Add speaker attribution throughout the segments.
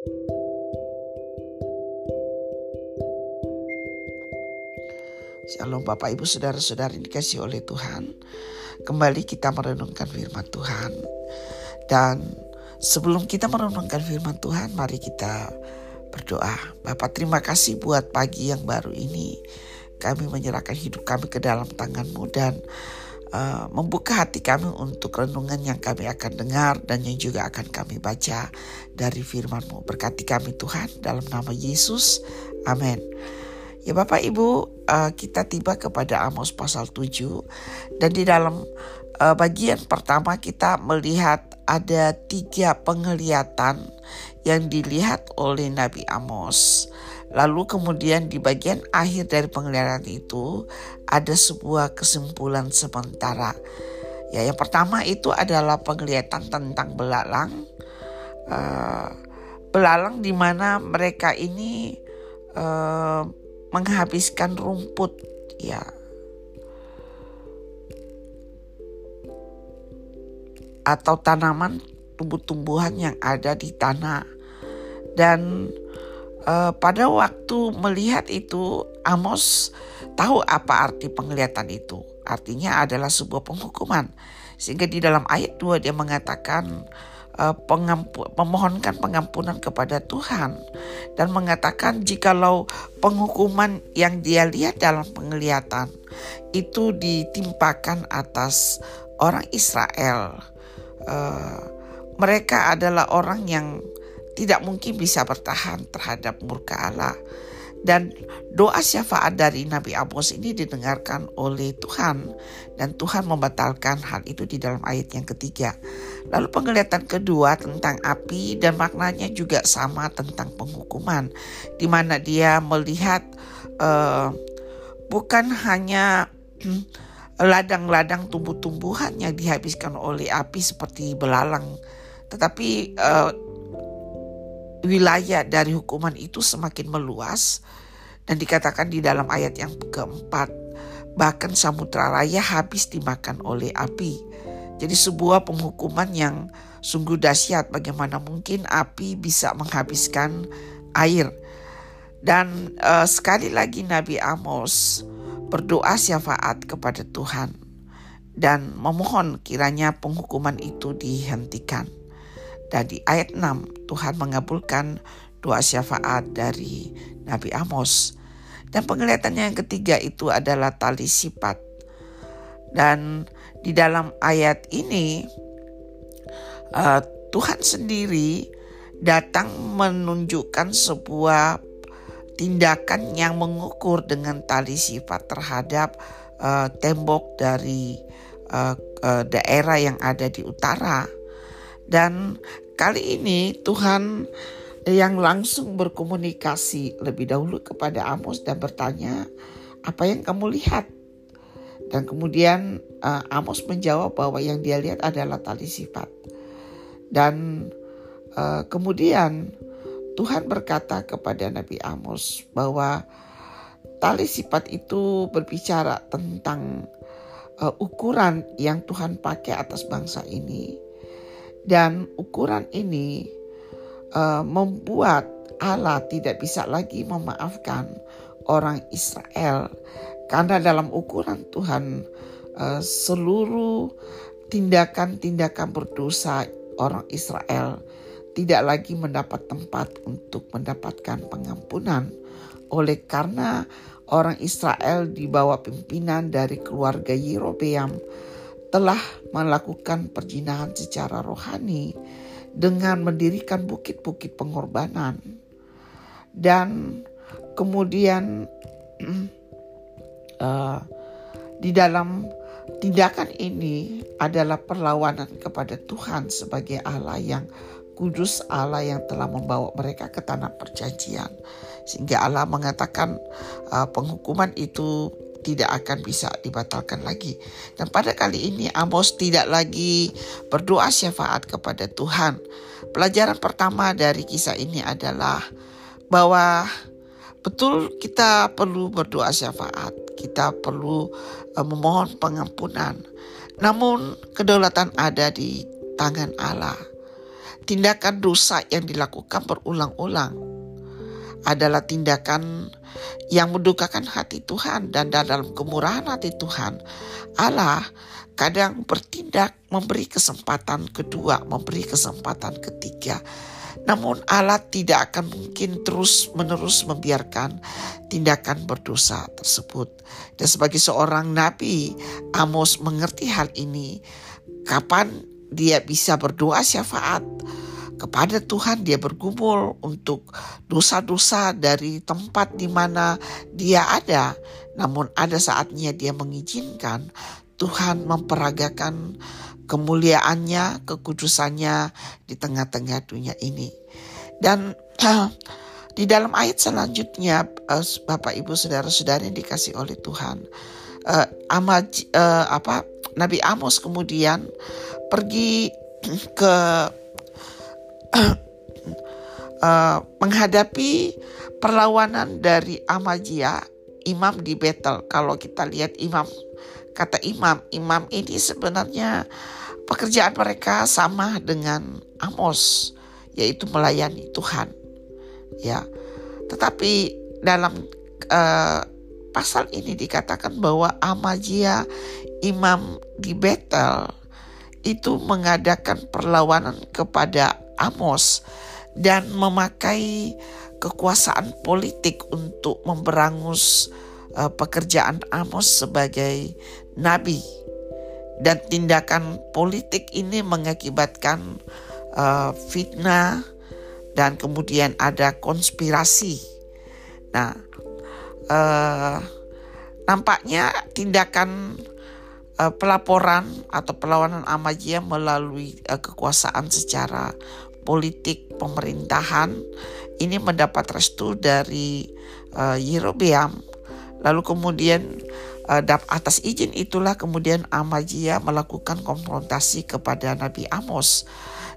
Speaker 1: Shalom Bapak Ibu Saudara-saudari dikasih oleh Tuhan. Kembali kita merenungkan firman Tuhan. Dan sebelum kita merenungkan firman Tuhan, mari kita berdoa. Bapak terima kasih buat pagi yang baru ini. Kami menyerahkan hidup kami ke dalam tanganmu dan uh, membuka hati kami untuk renungan yang kami akan dengar dan yang juga akan kami baca dari firman-Mu. Berkati kami Tuhan dalam nama Yesus. Amin. Ya Bapak Ibu, uh, kita tiba kepada Amos pasal 7 dan di dalam uh, bagian pertama kita melihat ada tiga penglihatan yang dilihat oleh Nabi Amos. Lalu kemudian di bagian akhir dari penglihatan itu ada sebuah kesimpulan sementara. Ya, yang pertama itu adalah penglihatan tentang belalang. Uh, belalang di mana mereka ini uh, menghabiskan rumput ya atau tanaman tumbuh-tumbuhan yang ada di tanah. Dan uh, pada waktu melihat itu Amos tahu apa arti penglihatan itu. Artinya adalah sebuah penghukuman. Sehingga di dalam ayat 2 dia mengatakan uh, pengampu, memohonkan pengampunan kepada Tuhan. Dan mengatakan jikalau penghukuman yang dia lihat dalam penglihatan itu ditimpakan atas orang Israel. Uh, mereka adalah orang yang tidak mungkin bisa bertahan terhadap murka Allah. Dan doa syafaat dari Nabi Amos ini didengarkan oleh Tuhan. Dan Tuhan membatalkan hal itu di dalam ayat yang ketiga. Lalu penglihatan kedua tentang api dan maknanya juga sama tentang penghukuman. Di mana dia melihat uh, bukan hanya ladang-ladang tumbuh-tumbuhan yang dihabiskan oleh api seperti belalang tetapi uh, wilayah dari hukuman itu semakin meluas dan dikatakan di dalam ayat yang keempat bahkan samudra raya habis dimakan oleh api. Jadi sebuah penghukuman yang sungguh dahsyat bagaimana mungkin api bisa menghabiskan air. Dan uh, sekali lagi Nabi Amos berdoa syafaat kepada Tuhan dan memohon kiranya penghukuman itu dihentikan. Dan di ayat 6 Tuhan mengabulkan doa syafaat dari Nabi Amos. Dan penglihatannya yang ketiga itu adalah tali sifat. Dan di dalam ayat ini uh, Tuhan sendiri datang menunjukkan sebuah tindakan yang mengukur dengan tali sifat terhadap uh, tembok dari uh, uh, daerah yang ada di utara dan kali ini Tuhan yang langsung berkomunikasi lebih dahulu kepada Amos dan bertanya, "Apa yang kamu lihat?" Dan kemudian uh, Amos menjawab bahwa yang dia lihat adalah tali sifat. Dan uh, kemudian Tuhan berkata kepada Nabi Amos bahwa tali sifat itu berbicara tentang uh, ukuran yang Tuhan pakai atas bangsa ini dan ukuran ini uh, membuat Allah tidak bisa lagi memaafkan orang Israel. Karena dalam ukuran Tuhan uh, seluruh tindakan-tindakan berdosa orang Israel tidak lagi mendapat tempat untuk mendapatkan pengampunan. Oleh karena orang Israel di bawah pimpinan dari keluarga Yerobeam telah melakukan perjinahan secara rohani dengan mendirikan bukit-bukit pengorbanan. Dan kemudian uh, di dalam tindakan ini adalah perlawanan kepada Tuhan sebagai Allah yang kudus Allah yang telah membawa mereka ke tanah perjanjian. Sehingga Allah mengatakan uh, penghukuman itu tidak akan bisa dibatalkan lagi. Dan pada kali ini Amos tidak lagi berdoa syafaat kepada Tuhan. Pelajaran pertama dari kisah ini adalah bahwa betul kita perlu berdoa syafaat, kita perlu uh, memohon pengampunan. Namun kedaulatan ada di tangan Allah. tindakan dosa yang dilakukan berulang-ulang adalah tindakan yang mendukakan hati Tuhan dan dalam kemurahan hati Tuhan Allah kadang bertindak memberi kesempatan kedua, memberi kesempatan ketiga. Namun Allah tidak akan mungkin terus-menerus membiarkan tindakan berdosa tersebut. Dan sebagai seorang nabi, Amos mengerti hal ini. Kapan dia bisa berdoa syafaat kepada Tuhan dia bergumul untuk dosa-dosa dari tempat di mana dia ada. Namun ada saatnya dia mengizinkan Tuhan memperagakan kemuliaannya, kekudusannya di tengah-tengah dunia ini. Dan di dalam ayat selanjutnya eh, Bapak Ibu Saudara-saudara yang dikasih oleh Tuhan, uh, uh, apa Nabi Amos kemudian pergi ke uh, menghadapi perlawanan dari Amajia, imam di Betel. Kalau kita lihat imam, kata imam, imam ini sebenarnya pekerjaan mereka sama dengan Amos, yaitu melayani Tuhan. Ya, tetapi dalam uh, pasal ini dikatakan bahwa Amajia imam di Betel itu mengadakan perlawanan kepada Amos dan memakai kekuasaan politik untuk memberangus uh, pekerjaan Amos sebagai nabi dan tindakan politik ini mengakibatkan uh, fitnah dan kemudian ada konspirasi. Nah, uh, nampaknya tindakan pelaporan atau perlawanan Amajia melalui kekuasaan secara politik pemerintahan ini mendapat restu dari uh, Yerobeam. Lalu kemudian uh, atas izin itulah kemudian Amajia melakukan konfrontasi kepada Nabi Amos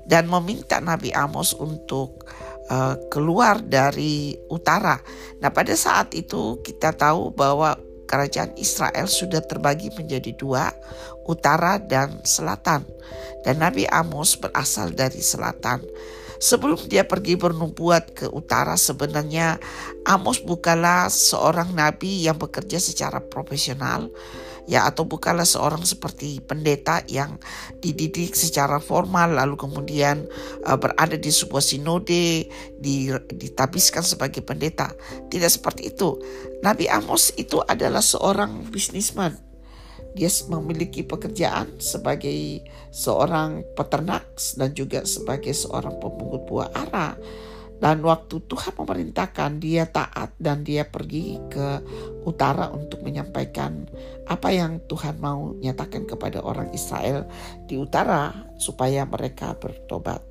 Speaker 1: dan meminta Nabi Amos untuk uh, keluar dari utara. Nah pada saat itu kita tahu bahwa kerajaan Israel sudah terbagi menjadi dua, utara dan selatan. Dan Nabi Amos berasal dari selatan. Sebelum dia pergi bernubuat ke utara sebenarnya Amos bukanlah seorang nabi yang bekerja secara profesional ya atau bukanlah seorang seperti pendeta yang dididik secara formal lalu kemudian uh, berada di sebuah sinode di, ditabiskan sebagai pendeta. Tidak seperti itu. Nabi Amos itu adalah seorang bisnisman. Dia memiliki pekerjaan sebagai seorang peternak dan juga sebagai seorang pemungut buah ara. Dan waktu Tuhan memerintahkan dia taat dan dia pergi ke utara untuk menyampaikan apa yang Tuhan mau nyatakan kepada orang Israel di utara supaya mereka bertobat.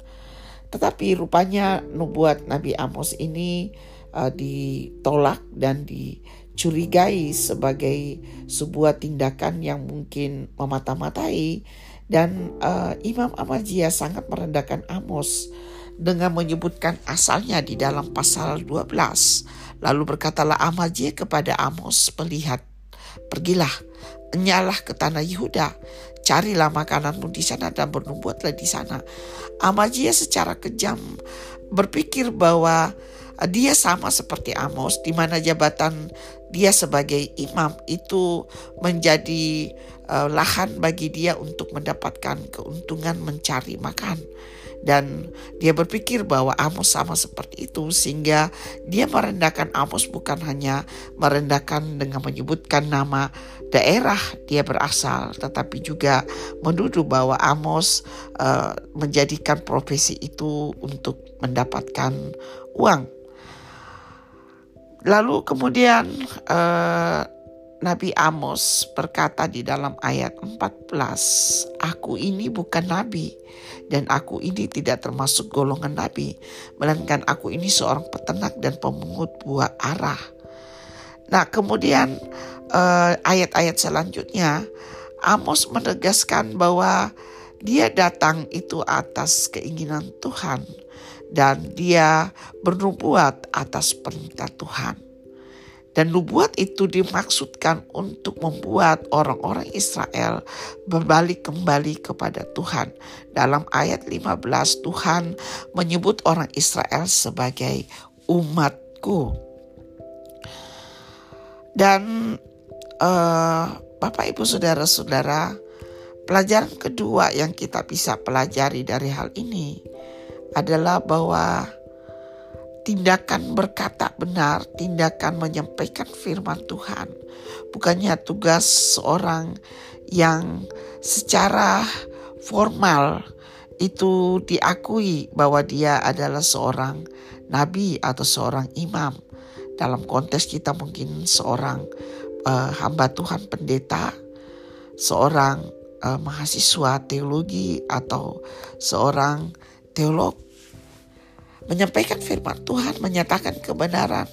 Speaker 1: Tetapi rupanya nubuat Nabi Amos ini uh, ditolak dan di curigai sebagai sebuah tindakan yang mungkin memata-matai dan uh, Imam Amajia sangat merendahkan Amos dengan menyebutkan asalnya di dalam pasal 12 lalu berkatalah Amajia kepada Amos melihat pergilah nyalah ke tanah Yehuda. Carilah makananmu di sana dan bernubuatlah di sana. Amajia secara kejam berpikir bahwa dia sama seperti Amos di mana jabatan dia sebagai imam itu menjadi uh, lahan bagi dia untuk mendapatkan keuntungan mencari makan dan dia berpikir bahwa Amos sama seperti itu sehingga dia merendahkan Amos bukan hanya merendahkan dengan menyebutkan nama daerah dia berasal tetapi juga menuduh bahwa Amos uh, menjadikan profesi itu untuk mendapatkan uang. Lalu kemudian uh, Nabi Amos berkata di dalam ayat 14, Aku ini bukan nabi dan aku ini tidak termasuk golongan nabi, melainkan aku ini seorang peternak dan pemungut buah arah. Nah kemudian uh, ayat-ayat selanjutnya Amos menegaskan bahwa dia datang itu atas keinginan Tuhan dan dia bernubuat atas perintah Tuhan. Dan nubuat itu dimaksudkan untuk membuat orang-orang Israel berbalik kembali kepada Tuhan. Dalam ayat 15 Tuhan menyebut orang Israel sebagai umatku. Dan uh, Bapak Ibu Saudara-saudara, pelajaran kedua yang kita bisa pelajari dari hal ini adalah bahwa tindakan berkata benar, tindakan menyampaikan firman Tuhan, bukannya tugas seorang yang secara formal itu diakui bahwa dia adalah seorang nabi atau seorang imam. Dalam konteks kita mungkin seorang uh, hamba Tuhan pendeta, seorang uh, mahasiswa teologi atau seorang teolog menyampaikan firman Tuhan, menyatakan kebenaran,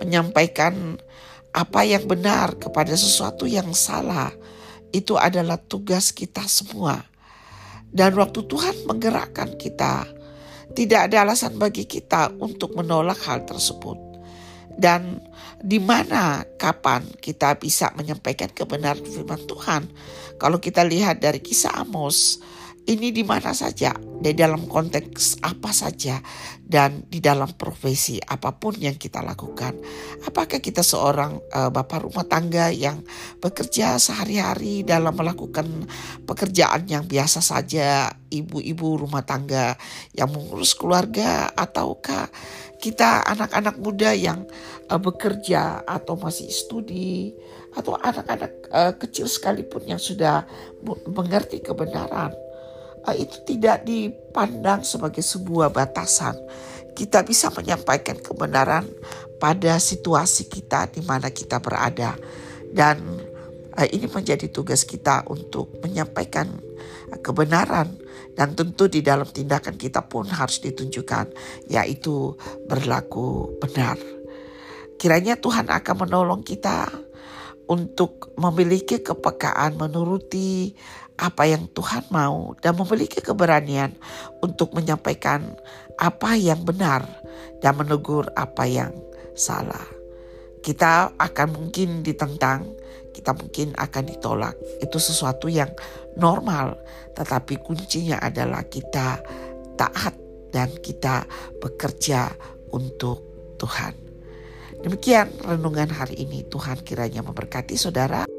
Speaker 1: menyampaikan apa yang benar kepada sesuatu yang salah. Itu adalah tugas kita semua. Dan waktu Tuhan menggerakkan kita, tidak ada alasan bagi kita untuk menolak hal tersebut. Dan di mana, kapan kita bisa menyampaikan kebenaran firman Tuhan? Kalau kita lihat dari kisah Amos, ini di mana saja, di dalam konteks apa saja, dan di dalam profesi apa pun yang kita lakukan. Apakah kita seorang uh, bapak rumah tangga yang bekerja sehari-hari dalam melakukan pekerjaan yang biasa saja, ibu-ibu rumah tangga yang mengurus keluarga, ataukah kita anak-anak muda yang uh, bekerja atau masih studi, atau anak-anak uh, kecil sekalipun yang sudah mengerti kebenaran itu tidak dipandang sebagai sebuah batasan. Kita bisa menyampaikan kebenaran pada situasi kita di mana kita berada. Dan eh, ini menjadi tugas kita untuk menyampaikan kebenaran dan tentu di dalam tindakan kita pun harus ditunjukkan yaitu berlaku benar. Kiranya Tuhan akan menolong kita untuk memiliki kepekaan menuruti apa yang Tuhan mau dan memiliki keberanian untuk menyampaikan apa yang benar dan menegur apa yang salah. Kita akan mungkin ditentang, kita mungkin akan ditolak. Itu sesuatu yang normal, tetapi kuncinya adalah kita taat dan kita bekerja untuk Tuhan. Demikian renungan hari ini. Tuhan kiranya memberkati saudara.